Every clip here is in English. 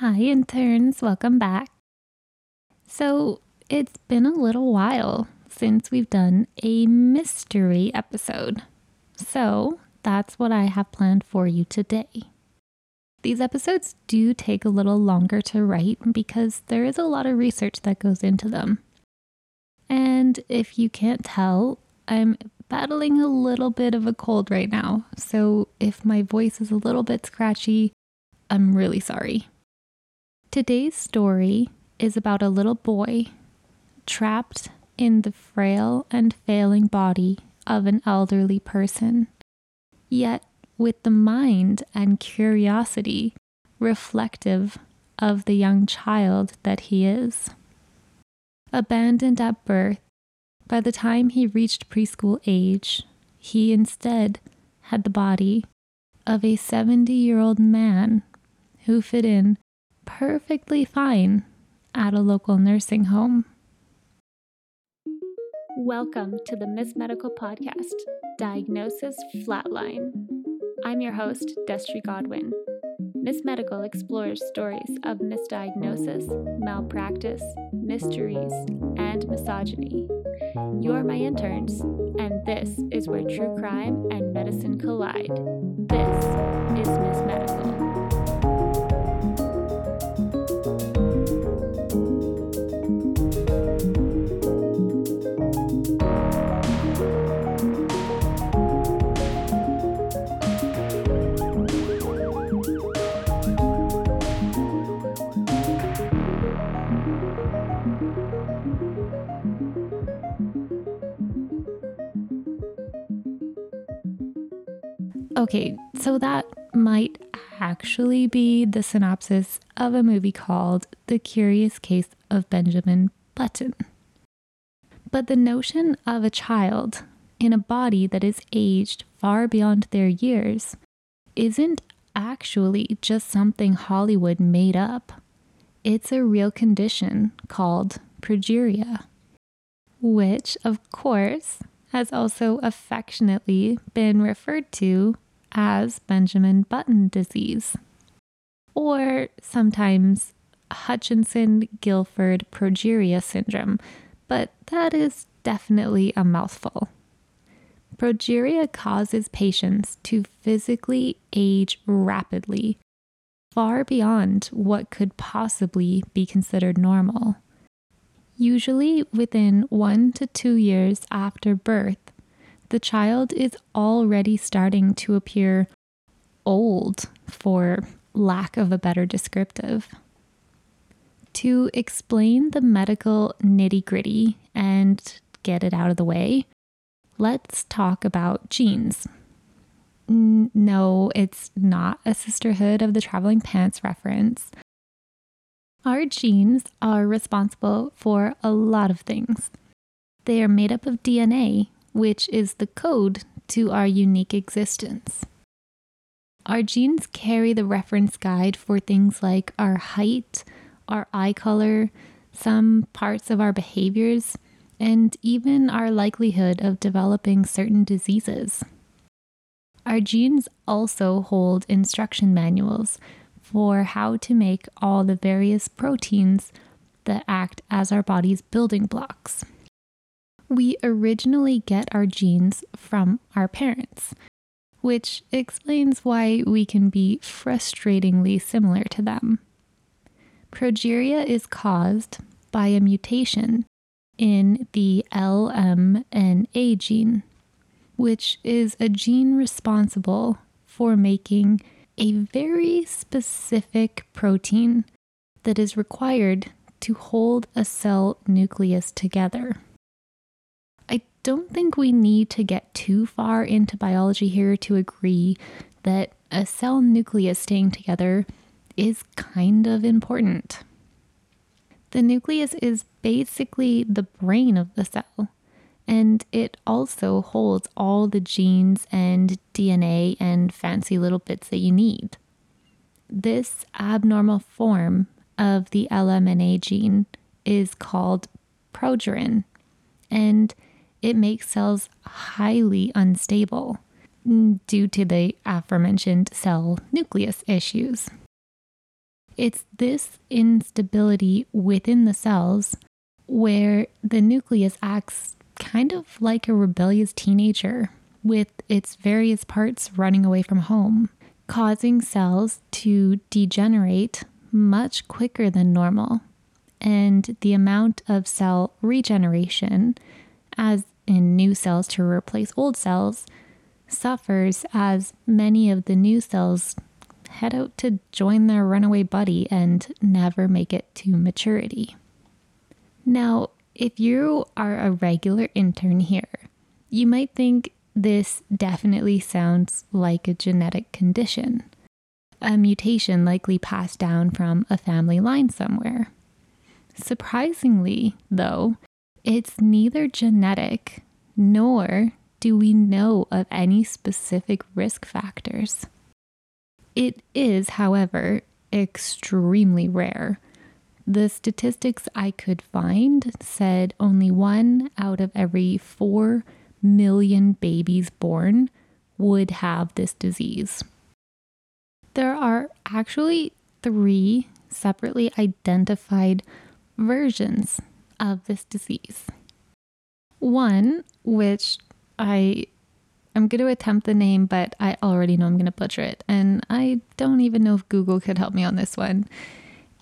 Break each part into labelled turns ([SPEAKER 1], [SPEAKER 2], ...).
[SPEAKER 1] Hi, interns. Welcome back. So, it's been a little while since we've done a mystery episode. So, that's what I have planned for you today. These episodes do take a little longer to write because there is a lot of research that goes into them. And if you can't tell, I'm battling a little bit of a cold right now. So if my voice is a little bit scratchy, I'm really sorry. Today's story is about a little boy trapped in the frail and failing body of an elderly person, yet with the mind and curiosity reflective of the young child that he is. Abandoned at birth, by the time he reached preschool age, he instead had the body of a 70 year old man who fit in perfectly fine at a local nursing home. Welcome to the Miss Medical Podcast, Diagnosis Flatline. I'm your host, Destry Godwin. Miss Medical explores stories of misdiagnosis, malpractice, mysteries, and misogyny. You're my interns, and this is where true crime and medicine collide. This is Miss Medical. Actually be the synopsis of a movie called The Curious Case of Benjamin Button. But the notion of a child in a body that is aged far beyond their years isn't actually just something Hollywood made up. It's a real condition called progeria, which, of course, has also affectionately been referred to as Benjamin Button disease, or sometimes Hutchinson Gilford progeria syndrome, but that is definitely a mouthful. Progeria causes patients to physically age rapidly, far beyond what could possibly be considered normal. Usually within one to two years after birth, the child is already starting to appear old, for lack of a better descriptive. To explain the medical nitty gritty and get it out of the way, let's talk about genes. No, it's not a Sisterhood of the Traveling Pants reference. Our genes are responsible for a lot of things. They are made up of DNA, which is the code to our unique existence. Our genes carry the reference guide for things like our height, our eye color, some parts of our behaviors, and even our likelihood of developing certain diseases. Our genes also hold instruction manuals for how to make all the various proteins that act as our body's building blocks. We originally get our genes from our parents, which explains why we can be frustratingly similar to them. Progeria is caused by a mutation in the LMNA gene, which is a gene responsible for making a very specific protein that is required to hold a cell nucleus together don't think we need to get too far into biology here to agree that a cell nucleus staying together is kind of important. The nucleus is basically the brain of the cell, and it also holds all the genes and DNA and fancy little bits that you need. This abnormal form of the LMNA gene is called progerin, and it makes cells highly unstable due to the aforementioned cell nucleus issues. it's this instability within the cells where the nucleus acts kind of like a rebellious teenager with its various parts running away from home, causing cells to degenerate much quicker than normal. And the amount of cell regeneration, as in new cells to replace old cells, suffers as many of the new cells head out to join their runaway buddy and never make it to maturity. Now, if you are a regular intern here, you might think this definitely sounds like a genetic condition, a mutation likely passed down from a family line somewhere. Surprisingly, though, it's neither genetic nor do we know of any specific risk factors. It is, however, extremely rare. The statistics I could find said only one out of every four million babies born would have this disease. There are actually three separately identified versions of this disease. One, which I am going to attempt the name, but I already know I'm going to butcher it. And I don't even know if Google could help me on this one.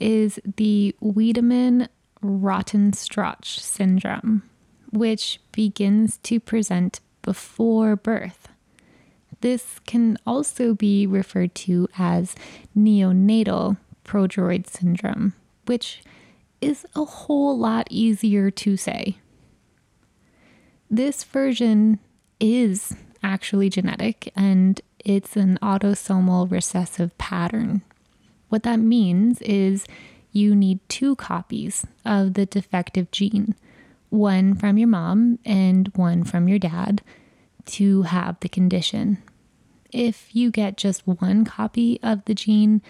[SPEAKER 1] Is the Wiedemann Rothenstrach syndrome, which begins to present before birth. This can also be referred to as neonatal progeroid syndrome, which is a whole lot easier to say. This version is actually genetic and it's an autosomal recessive pattern. What that means is you need two copies of the defective gene, one from your mom and one from your dad, to have the condition. If you get just one copy of the gene,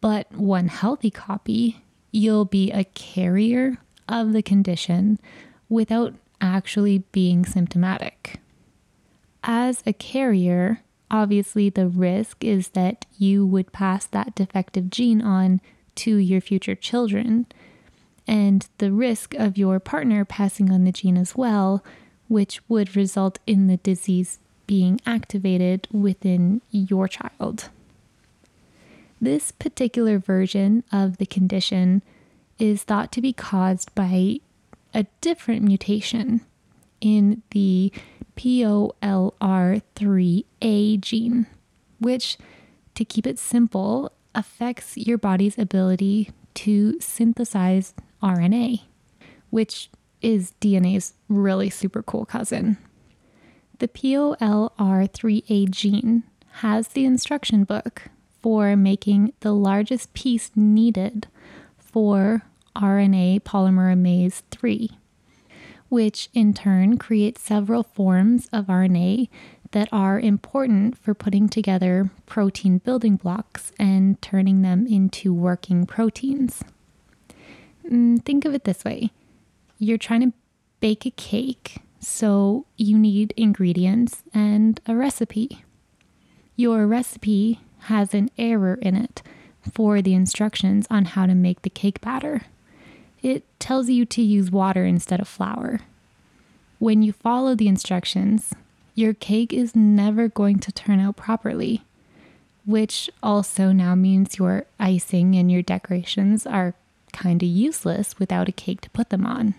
[SPEAKER 1] but one healthy copy, you'll be a carrier of the condition without actually being symptomatic. As a carrier, obviously the risk is that you would pass that defective gene on to your future children, and the risk of your partner passing on the gene as well, which would result in the disease being activated within your child. This particular version of the condition is thought to be caused by a different mutation in the POLR3A gene, which, to keep it simple, affects your body's ability to synthesize RNA, which is DNA's really super cool cousin. The POLR3A gene has the instruction book for making the largest piece needed for RNA polymerase 3, which in turn creates several forms of RNA that are important for putting together protein building blocks and turning them into working proteins. Mm, think of it this way you're trying to bake a cake, so you need ingredients and a recipe. Your recipe has an error in it for the instructions on how to make the cake batter. It tells you to use water instead of flour. When you follow the instructions, your cake is never going to turn out properly, which also now means your icing and your decorations are kind of useless without a cake to put them on.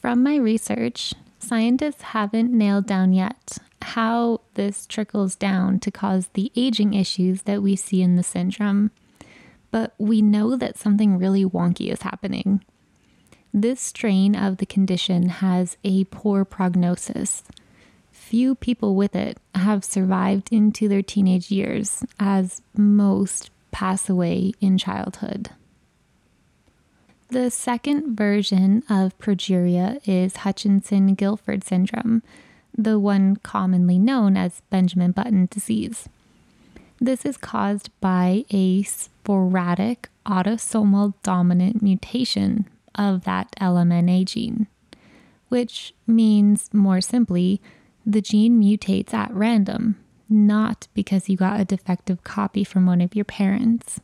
[SPEAKER 1] From my research, scientists haven't nailed down yet how this trickles down to cause the aging issues that we see in the syndrome, but we know that something really wonky is happening. This strain of the condition has a poor prognosis. Few people with it have survived into their teenage years, as most pass away in childhood. The second version of progeria is Hutchinson Gilford syndrome, the one commonly known as Benjamin Button disease. This is caused by a sporadic autosomal dominant mutation of that LMNA gene, which means, more simply, the gene mutates at random, not because you got a defective copy from one of your parents.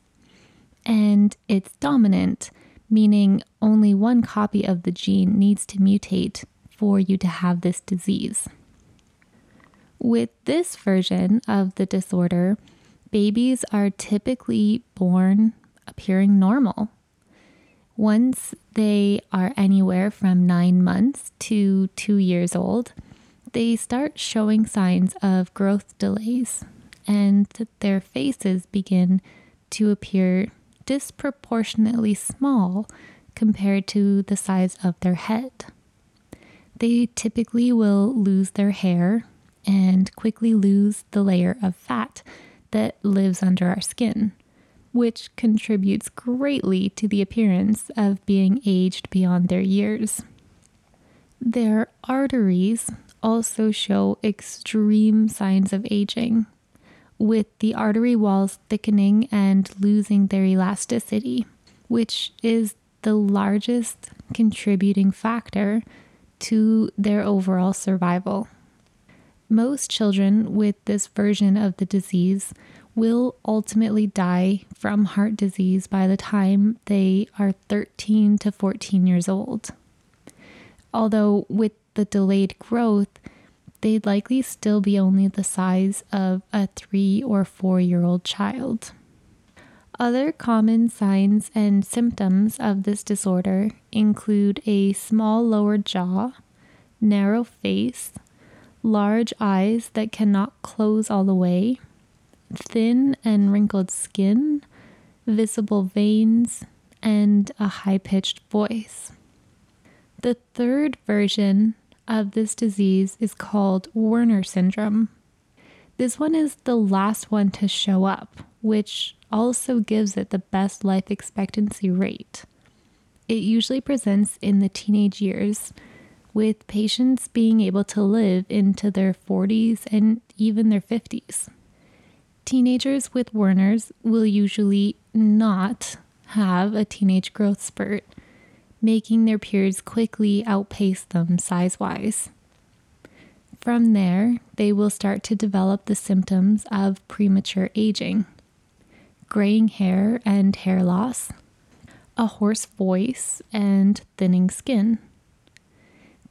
[SPEAKER 1] and it's dominant, meaning only one copy of the gene needs to mutate for you to have this disease. With this version of the disorder, babies are typically born appearing normal. Once they are anywhere from nine months to two years old, they start showing signs of growth delays and their faces begin to appear disproportionately small compared to the size of their head. They typically will lose their hair and quickly lose the layer of fat that lives under our skin, which contributes greatly to the appearance of being aged beyond their years. Their arteries also show extreme signs of aging, with the artery walls thickening and losing their elasticity, which is the largest contributing factor to their overall survival. Most children with this version of the disease will ultimately die from heart disease by the time they are 13 to 14 years old. Although, with the delayed growth, they'd likely still be only the size of a three or four year old child. Other common signs and symptoms of this disorder include a small lower jaw, narrow face, large eyes that cannot close all the way, thin and wrinkled skin, visible veins, and a high pitched voice. The third version of this disease is called Werner syndrome. This one is the last one to show up, which also gives it the best life expectancy rate. It usually presents in the teenage years, with patients being able to live into their 40s and even their 50s. Teenagers with Werner's will usually not have a teenage growth spurt making their peers quickly outpace them size wise. From there, they will start to develop the symptoms of premature aging graying hair and hair loss, a hoarse voice, and thinning skin.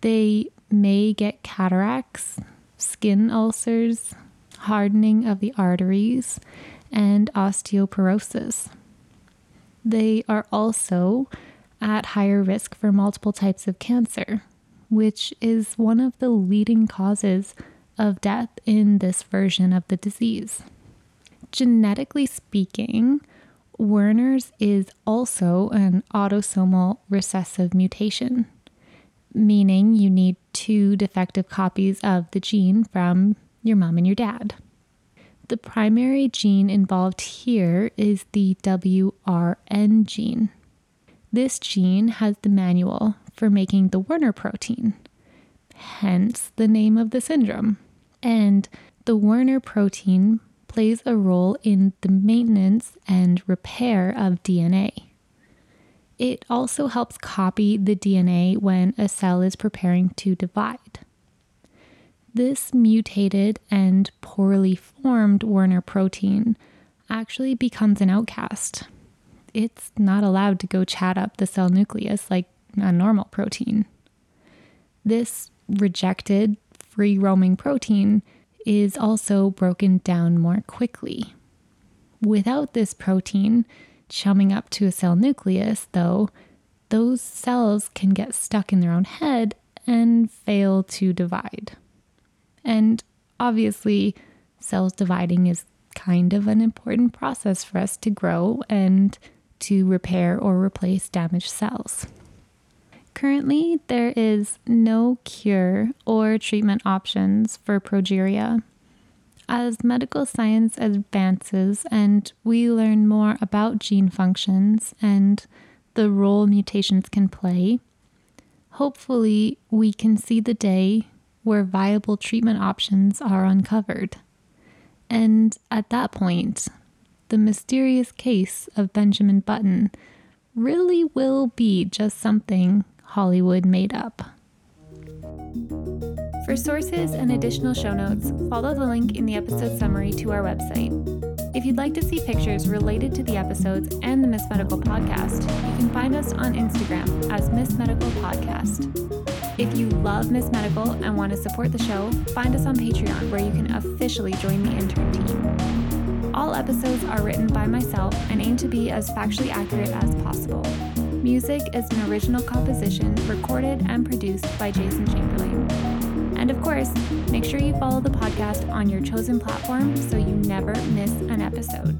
[SPEAKER 1] They may get cataracts, skin ulcers, hardening of the arteries, and osteoporosis. They are also at higher risk for multiple types of cancer, which is one of the leading causes of death in this version of the disease. Genetically speaking, Werner's is also an autosomal recessive mutation, meaning you need two defective copies of the gene from your mom and your dad. The primary gene involved here is the WRN gene. This gene has the manual for making the Werner protein, hence the name of the syndrome. And the Werner protein plays a role in the maintenance and repair of DNA. It also helps copy the DNA when a cell is preparing to divide. This mutated and poorly formed Werner protein actually becomes an outcast it's not allowed to go chat up the cell nucleus like a normal protein. This rejected, free roaming protein is also broken down more quickly. Without this protein chumming up to a cell nucleus, though, those cells can get stuck in their own head and fail to divide. And obviously, cells dividing is kind of an important process for us to grow and to repair or replace damaged cells. Currently, there is no cure or treatment options for progeria. As medical science advances and we learn more about gene functions and the role mutations can play, hopefully we can see the day where viable treatment options are uncovered. And at that point, the mysterious case of Benjamin Button really will be just something Hollywood made up. For sources and additional show notes, follow the link in the episode summary to our website. If you'd like to see pictures related to the episodes and the Miss Medical podcast, you can find us on Instagram as Miss Medical Podcast. If you love Miss Medical and want to support the show, find us on Patreon where you can officially join the intern team. All episodes are written by myself and aim to be as factually accurate as possible. Music is an original composition recorded and produced by Jason Chamberlain. And of course, make sure you follow the podcast on your chosen platform so you never miss an episode.